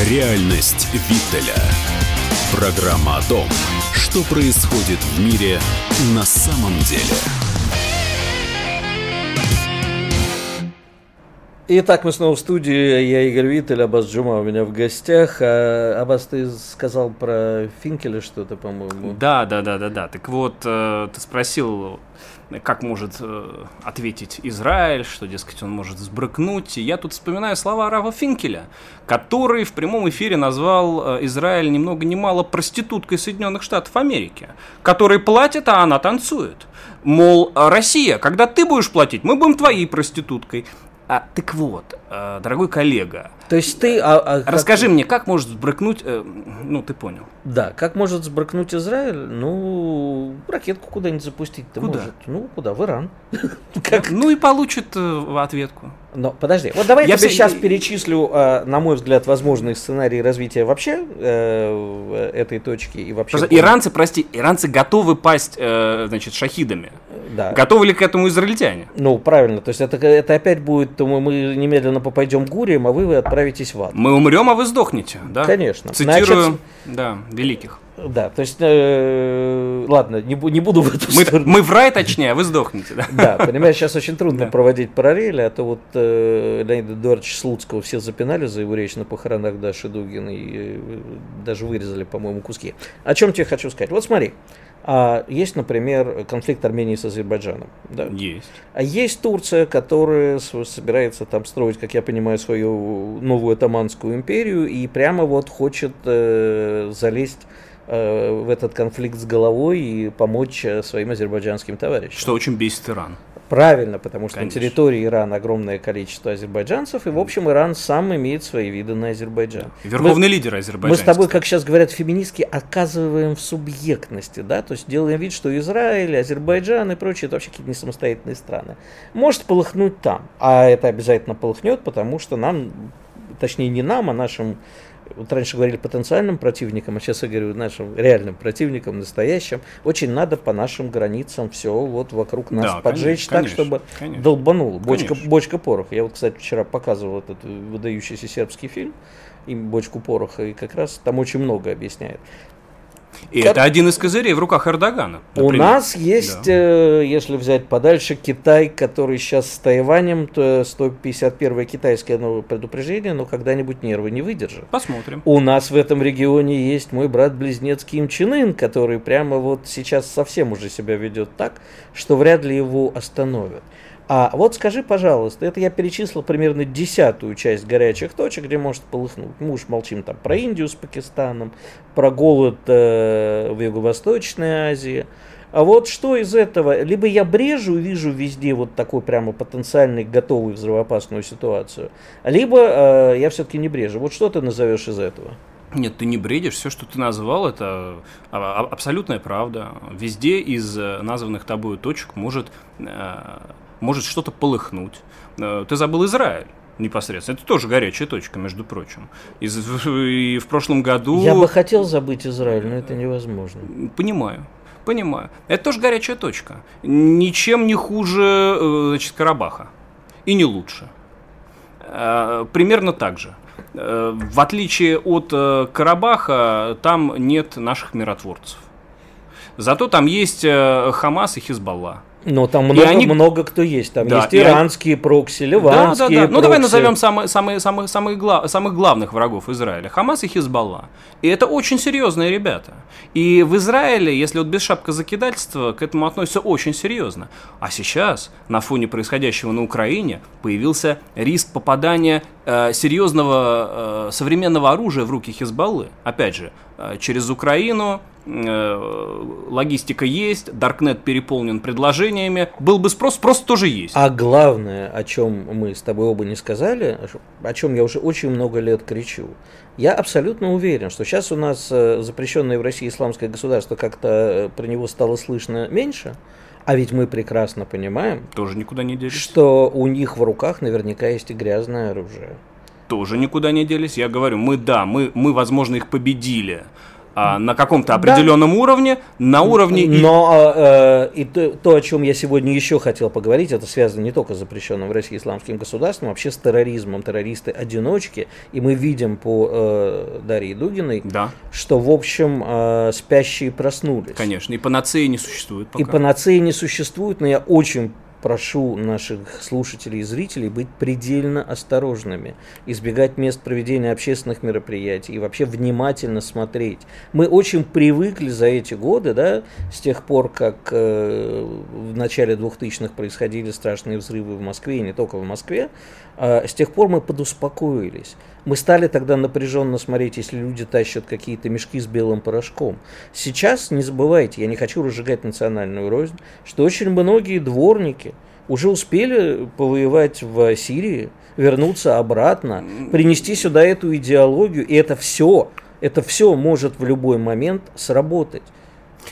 Реальность Виттеля. Программа о том, что происходит в мире на самом деле. Итак, мы снова в студии. Я Игорь Виттель, Аббас Джума у меня в гостях. А, Аббас, ты сказал про Финкеля что-то, по-моему. Да, да, да, да, да. Так вот, э, ты спросил, как может э, ответить Израиль, что, дескать, он может сбрыкнуть. И я тут вспоминаю слова Рава Финкеля, который в прямом эфире назвал э, Израиль ни много ни мало проституткой Соединенных Штатов Америки, которые платят, а она танцует. Мол, Россия, когда ты будешь платить, мы будем твоей проституткой. А, так вот, э, дорогой коллега, То есть ты... а- а как- расскажи мне, как может сбрыкнуть, э, ну, ты понял. Да, как может сбрыкнуть Израиль? Ну, ракетку куда-нибудь запустить-то Куда? может. Ну, куда? В Иран. Как? Ну и получит э, ответку. Но подожди, вот давай я, тебе все- сейчас перечислю, а, на мой взгляд, возможные сценарии развития вообще э, этой точки и вообще. Просто иранцы, прости, иранцы готовы пасть, э, значит, шахидами. Да. Готовы ли к этому израильтяне? Ну, правильно. То есть это, это опять будет, мы, мы немедленно попадем гурием, а вы, вы отправитесь в ад. Мы умрем, а вы сдохнете, да? Конечно. Цитирую, Значит, да, великих. Да, то есть, э, ладно, не, не буду в эту Мы, сторону. мы в рай, точнее, а вы сдохнете, да? Да, понимаешь, сейчас очень трудно Да. проводить параллели, а то вот э, Леонида Эдуардовича Слуцкого все запинали за его речь на похоронах Даши Дугина и э, даже вырезали, по-моему, куски. О чем тебе хочу сказать? Вот смотри, а, есть, например, конфликт Армении с Азербайджаном. Да? Есть. А есть Турция, которая собирается там строить, как я понимаю, свою новую атаманскую империю и прямо вот хочет э, залезть э, в этот конфликт с головой и помочь э, своим азербайджанским товарищам. Что очень бесит Иран. Правильно, потому что Конечно. на территории Ирана огромное количество азербайджанцев, и, в общем, Иран сам имеет свои виды на Азербайджан. Верховный лидер Мы Азербайджана. с тобой, как сейчас говорят феминистки, отказываем в субъектности, да, то есть делаем вид, что Израиль, Азербайджан и прочее, это вообще какие-то не самостоятельные страны. Может полыхнуть там, а это обязательно полыхнет, потому что нам, точнее не нам, а нашим, вот раньше говорили потенциальным противникам, а сейчас я говорю нашим реальным противникам, настоящим, очень надо по нашим границам все вот вокруг нас Да, поджечь конечно, так, конечно, чтобы конечно. долбануло. Бочка, Конечно. бочка пороха. Я вот, кстати, вчера показывал этот выдающийся сербский фильм, им бочку пороха, и как раз там очень много объясняет. И Как- это один из козырей в руках Эрдогана. У например. нас есть, Да. э, если взять подальше, Китай, который сейчас с Тайванем, то 151 китайское новое предупреждение, но когда-нибудь нервы не выдержат. Посмотрим. У нас в этом регионе есть мой брат-близнец Ким Чен Ын, который прямо вот сейчас совсем уже себя ведет так, что вряд ли его остановят. А вот скажи, пожалуйста, это я перечислил примерно десятую часть горячих точек, где может полыхнуть. Мы уж молчим там про Индию с Пакистаном, про голод э, в Юго-Восточной Азии. А вот что из этого? Либо я брежу и вижу везде вот такой прямо потенциальный готовый взрывоопасную ситуацию, либо э, я все-таки не брежу. Вот что ты назовешь из этого? Нет, ты не бредишь. Все, что ты назвал, это а- а- абсолютная правда. Везде из э, названных тобой точек может, э, может что-то полыхнуть. Э, Ты забыл Израиль непосредственно. Это тоже горячая точка, между прочим. Из- и в прошлом году... Я бы хотел забыть Израиль, но это невозможно. Понимаю. Понимаю. Это тоже горячая точка. Ничем не хуже э, значит, Карабаха. И не лучше. Э, Примерно так же. В отличие от Карабаха, там нет наших миротворцев. Зато там есть Хамас и Хизбалла. Но там много, они... много кто есть. Там да, есть иранские они... прокси, ливанские да, да, да. прокси. Ну, давай назовем самые, самые, самые, самые глав... самых главных врагов Израиля. Хамас и Хизбалла. И это очень серьезные ребята. И в Израиле, если вот без шапка закидательства, к этому относятся очень серьезно. А сейчас, на фоне происходящего на Украине, появился риск попадания серьезного э, современного оружия в руки Хизбаллы. Опять же, э, через Украину, Э, логистика есть, Даркнет переполнен предложениями, был бы спрос, спрос тоже есть. А главное, о чем мы с тобой оба не сказали, о чем я уже очень много лет кричу, я абсолютно уверен, что сейчас у нас э, запрещенное в России исламское государство как-то э, про него стало слышно меньше, а ведь мы прекрасно понимаем, тоже никуда не делись, что у них в руках наверняка есть и грязное оружие. Тоже никуда не делись. Я говорю, мы да, мы, мы возможно, их победили а, на каком-то определенном да. уровне, на уровне... Но э, и то, то, о чем я сегодня еще хотел поговорить, это связано не только с запрещенным в России исламским государством, вообще с терроризмом, террористы-одиночки. И мы видим по э, Дарье Дугиной, да. что, в общем, э, спящие проснулись. Конечно, и панацеи не существует пока. И панацеи не существует, но я очень прошу наших слушателей и зрителей быть предельно осторожными, избегать мест проведения общественных мероприятий и вообще внимательно смотреть. Мы очень привыкли за эти годы, да, с тех пор, как э, в начале 2000-х происходили страшные взрывы в Москве, и не только в Москве, с тех пор мы подуспокоились. Мы стали тогда напряженно смотреть, если люди тащат какие-то мешки с белым порошком. Сейчас, не забывайте, я не хочу разжигать национальную рознь, что очень многие дворники уже успели повоевать в Сирии, вернуться обратно, принести сюда эту идеологию, и это все, это все может в любой момент сработать.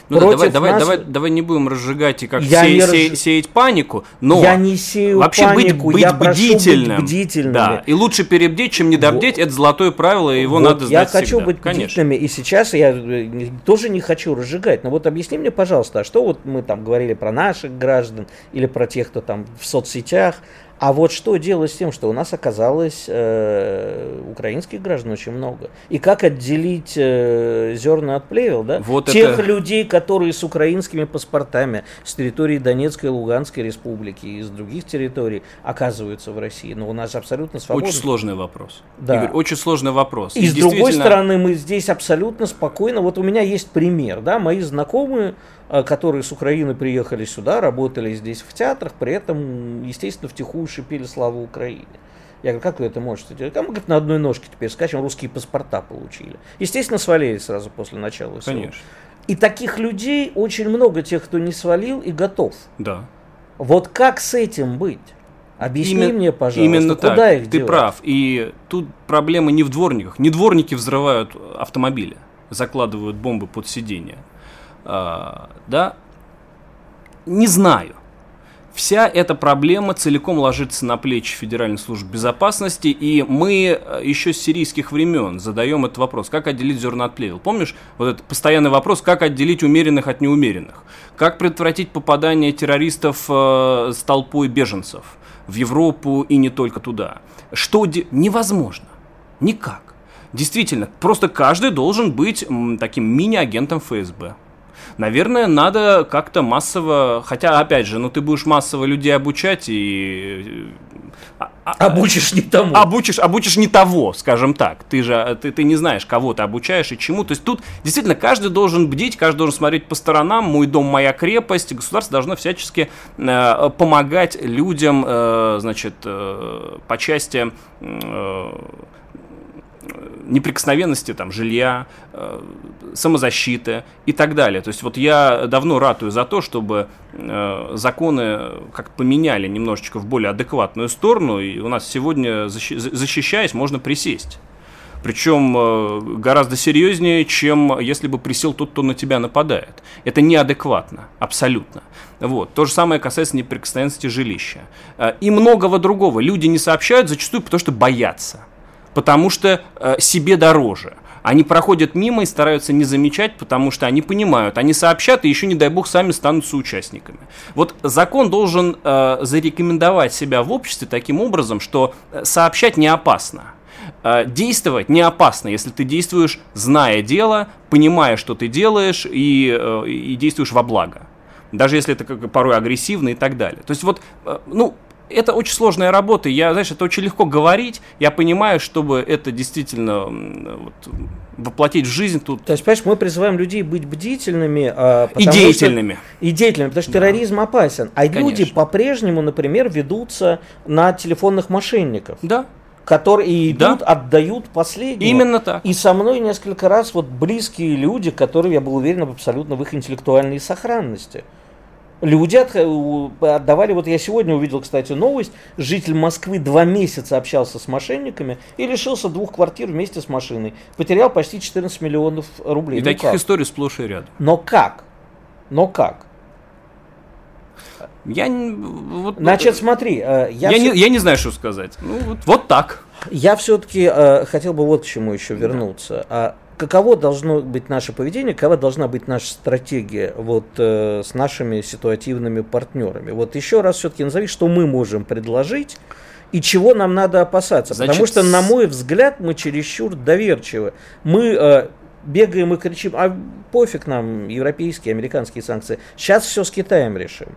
Ну да, давай, давай, нас... давай, давай не будем разжигать и как я се, разж... се, сеять панику, но я не сею вообще панику, быть, быть я бдительным. Быть бдительными. Да, и лучше перебдеть, чем недобдеть, вот. это золотое правило, и его вот надо знать Я хочу всегда. быть Конечно. бдительными, и сейчас я э, тоже не хочу разжигать. Но вот объясни мне, пожалуйста, а что вот мы там говорили про наших граждан или про тех, кто там в соцсетях, а вот что делать с тем, что у нас оказалось э, украинских граждан очень много? И как отделить э, зерна от плевел, да? Вот Тех это... людей, которые с украинскими паспортами с территории Донецкой и Луганской республики и из других территорий оказываются в России. Но у нас абсолютно свободно. Очень сложный вопрос. Да. Игорь, очень сложный вопрос. И, и с действительно... другой стороны, мы здесь абсолютно спокойно. Вот у меня есть пример, да, мои знакомые которые с Украины приехали сюда, работали здесь в театрах, при этом, естественно, втихую шипели славу Украине. Я говорю, как вы это можете делать? А мы, говорит, на одной ножке теперь скачем, русские паспорта получили. Естественно, свалили сразу после начала всего. Конечно. И таких людей очень много, тех, кто не свалил и готов. Да. Вот как с этим быть? Объясни Именно, мне, пожалуйста, именно куда так. их Ты девать? прав. И тут проблема не в дворниках. Не дворники взрывают автомобили, закладывают бомбы под сиденье. А, да, не знаю. Вся эта проблема целиком ложится на плечи Федеральной службы безопасности, и мы э, еще с сирийских времен задаем этот вопрос, как отделить зерна от плевел. Помнишь, вот этот постоянный вопрос, как отделить умеренных от неумеренных? Как предотвратить попадание террористов э, с толпой беженцев в Европу и не только туда? Что де... невозможно, никак. Действительно, просто каждый должен быть м, таким мини-агентом ФСБ. Наверное, надо как-то массово, хотя, опять же, ну ты будешь массово людей обучать и... А, а, обучишь не тому. Обучишь, обучишь не того, скажем так. Ты же ты, ты не знаешь, кого ты обучаешь и чему. То есть тут действительно каждый должен бдить, каждый должен смотреть по сторонам. Мой дом, моя крепость. Государство должно всячески э, помогать людям, э, значит, э, по части э, неприкосновенности там, жилья, э, самозащиты и так далее. То есть вот я давно ратую за то, чтобы э, законы как поменяли немножечко в более адекватную сторону, и у нас сегодня, защищаясь, можно присесть. Причем э, гораздо серьезнее, чем если бы присел тот, кто на тебя нападает. Это неадекватно, абсолютно. Вот. То же самое касается неприкосновенности жилища. И многого другого. Люди не сообщают зачастую, потому что боятся потому что э, себе дороже. Они проходят мимо и стараются не замечать, потому что они понимают, они сообщат и еще, не дай бог, сами станут соучастниками. Вот закон должен э, зарекомендовать себя в обществе таким образом, что э, сообщать не опасно. Э, действовать не опасно, если ты действуешь, зная дело, понимая, что ты делаешь, и, э, и действуешь во благо. даже если это как, порой агрессивно и так далее. То есть вот, ну, это очень сложная работа. Я, знаешь, это очень легко говорить. Я понимаю, чтобы это действительно вот, воплотить в жизнь тут. То есть, понимаешь, мы призываем людей быть бдительными. А, и деятельными. Что, и деятельными, потому что да. терроризм опасен. А Конечно. люди по-прежнему, например, ведутся на телефонных мошенников. Да которые идут, да. отдают последнее. Именно так. И со мной несколько раз вот близкие люди, которые, я был уверен, абсолютно в их интеллектуальной сохранности. Люди отдавали, вот я сегодня увидел, кстати, новость, житель Москвы два месяца общался с мошенниками и лишился двух квартир вместе с машиной. Потерял почти 14 миллионов рублей. И ну таких как? историй сплошь и рядом. Но как? Но как? Я вот, Значит, смотри, э, я, я, все... не, я не знаю, что сказать. Ну, вот, вот так. Я все-таки э, хотел бы вот к чему еще вернуться. Да каково должно быть наше поведение, какова должна быть наша стратегия вот э, с нашими ситуативными партнерами. Вот еще раз все-таки назови, что мы можем предложить и чего нам надо опасаться. Значит, Потому что, на мой взгляд, мы чересчур доверчивы. Мы э, бегаем и кричим, а пофиг нам европейские, американские санкции. Сейчас все с Китаем решим.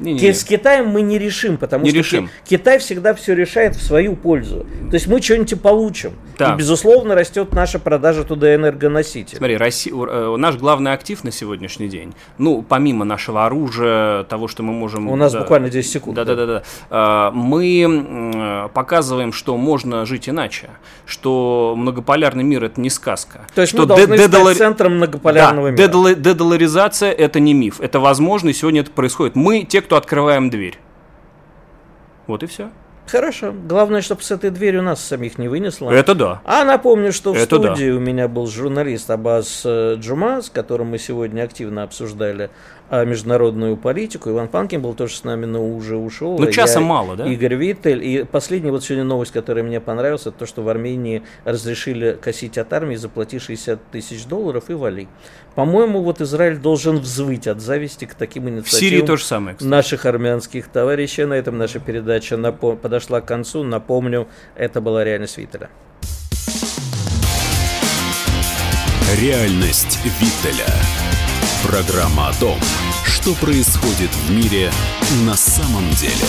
Не, не, не. С Китаем мы не решим, потому не что решим. Китай всегда все решает в свою пользу. То есть мы что-нибудь получим. Да. И, безусловно, растет наша продажа туда энергоносителей. Смотри, Россия, э, наш главный актив на сегодняшний день, ну, помимо нашего оружия, того, что мы можем... У нас да, буквально 10 секунд. Да-да-да. Э, мы показываем, что можно жить иначе, что многополярный мир – это не сказка. То есть что мы должны дедолар... стать центром многополярного да, мира. Дедоларизация – это не миф, это возможно, и сегодня это происходит. Мы, те, кто открываем дверь. Вот и все. Хорошо. Главное, чтобы с этой дверью нас самих не вынесло. Это да. А напомню, что в Это студии да. у меня был журналист Аббас э, Джума, с которым мы сегодня активно обсуждали а международную политику. Иван Панкин был тоже с нами, но уже ушел. Ну, часа я, мало, да? Игорь Виттель. И последняя вот сегодня новость, которая мне понравилась, это то, что в Армении разрешили косить от армии, заплати 60 тысяч долларов и вали. По-моему, вот Израиль должен взвыть от зависти к таким инициативам. В Сирии то же самое, кстати. Наших армянских товарищей. На этом наша передача напом- подошла к концу. Напомню, это была реальность Виттеля. Реальность Виттеля. Программа о том, что происходит в мире на самом деле.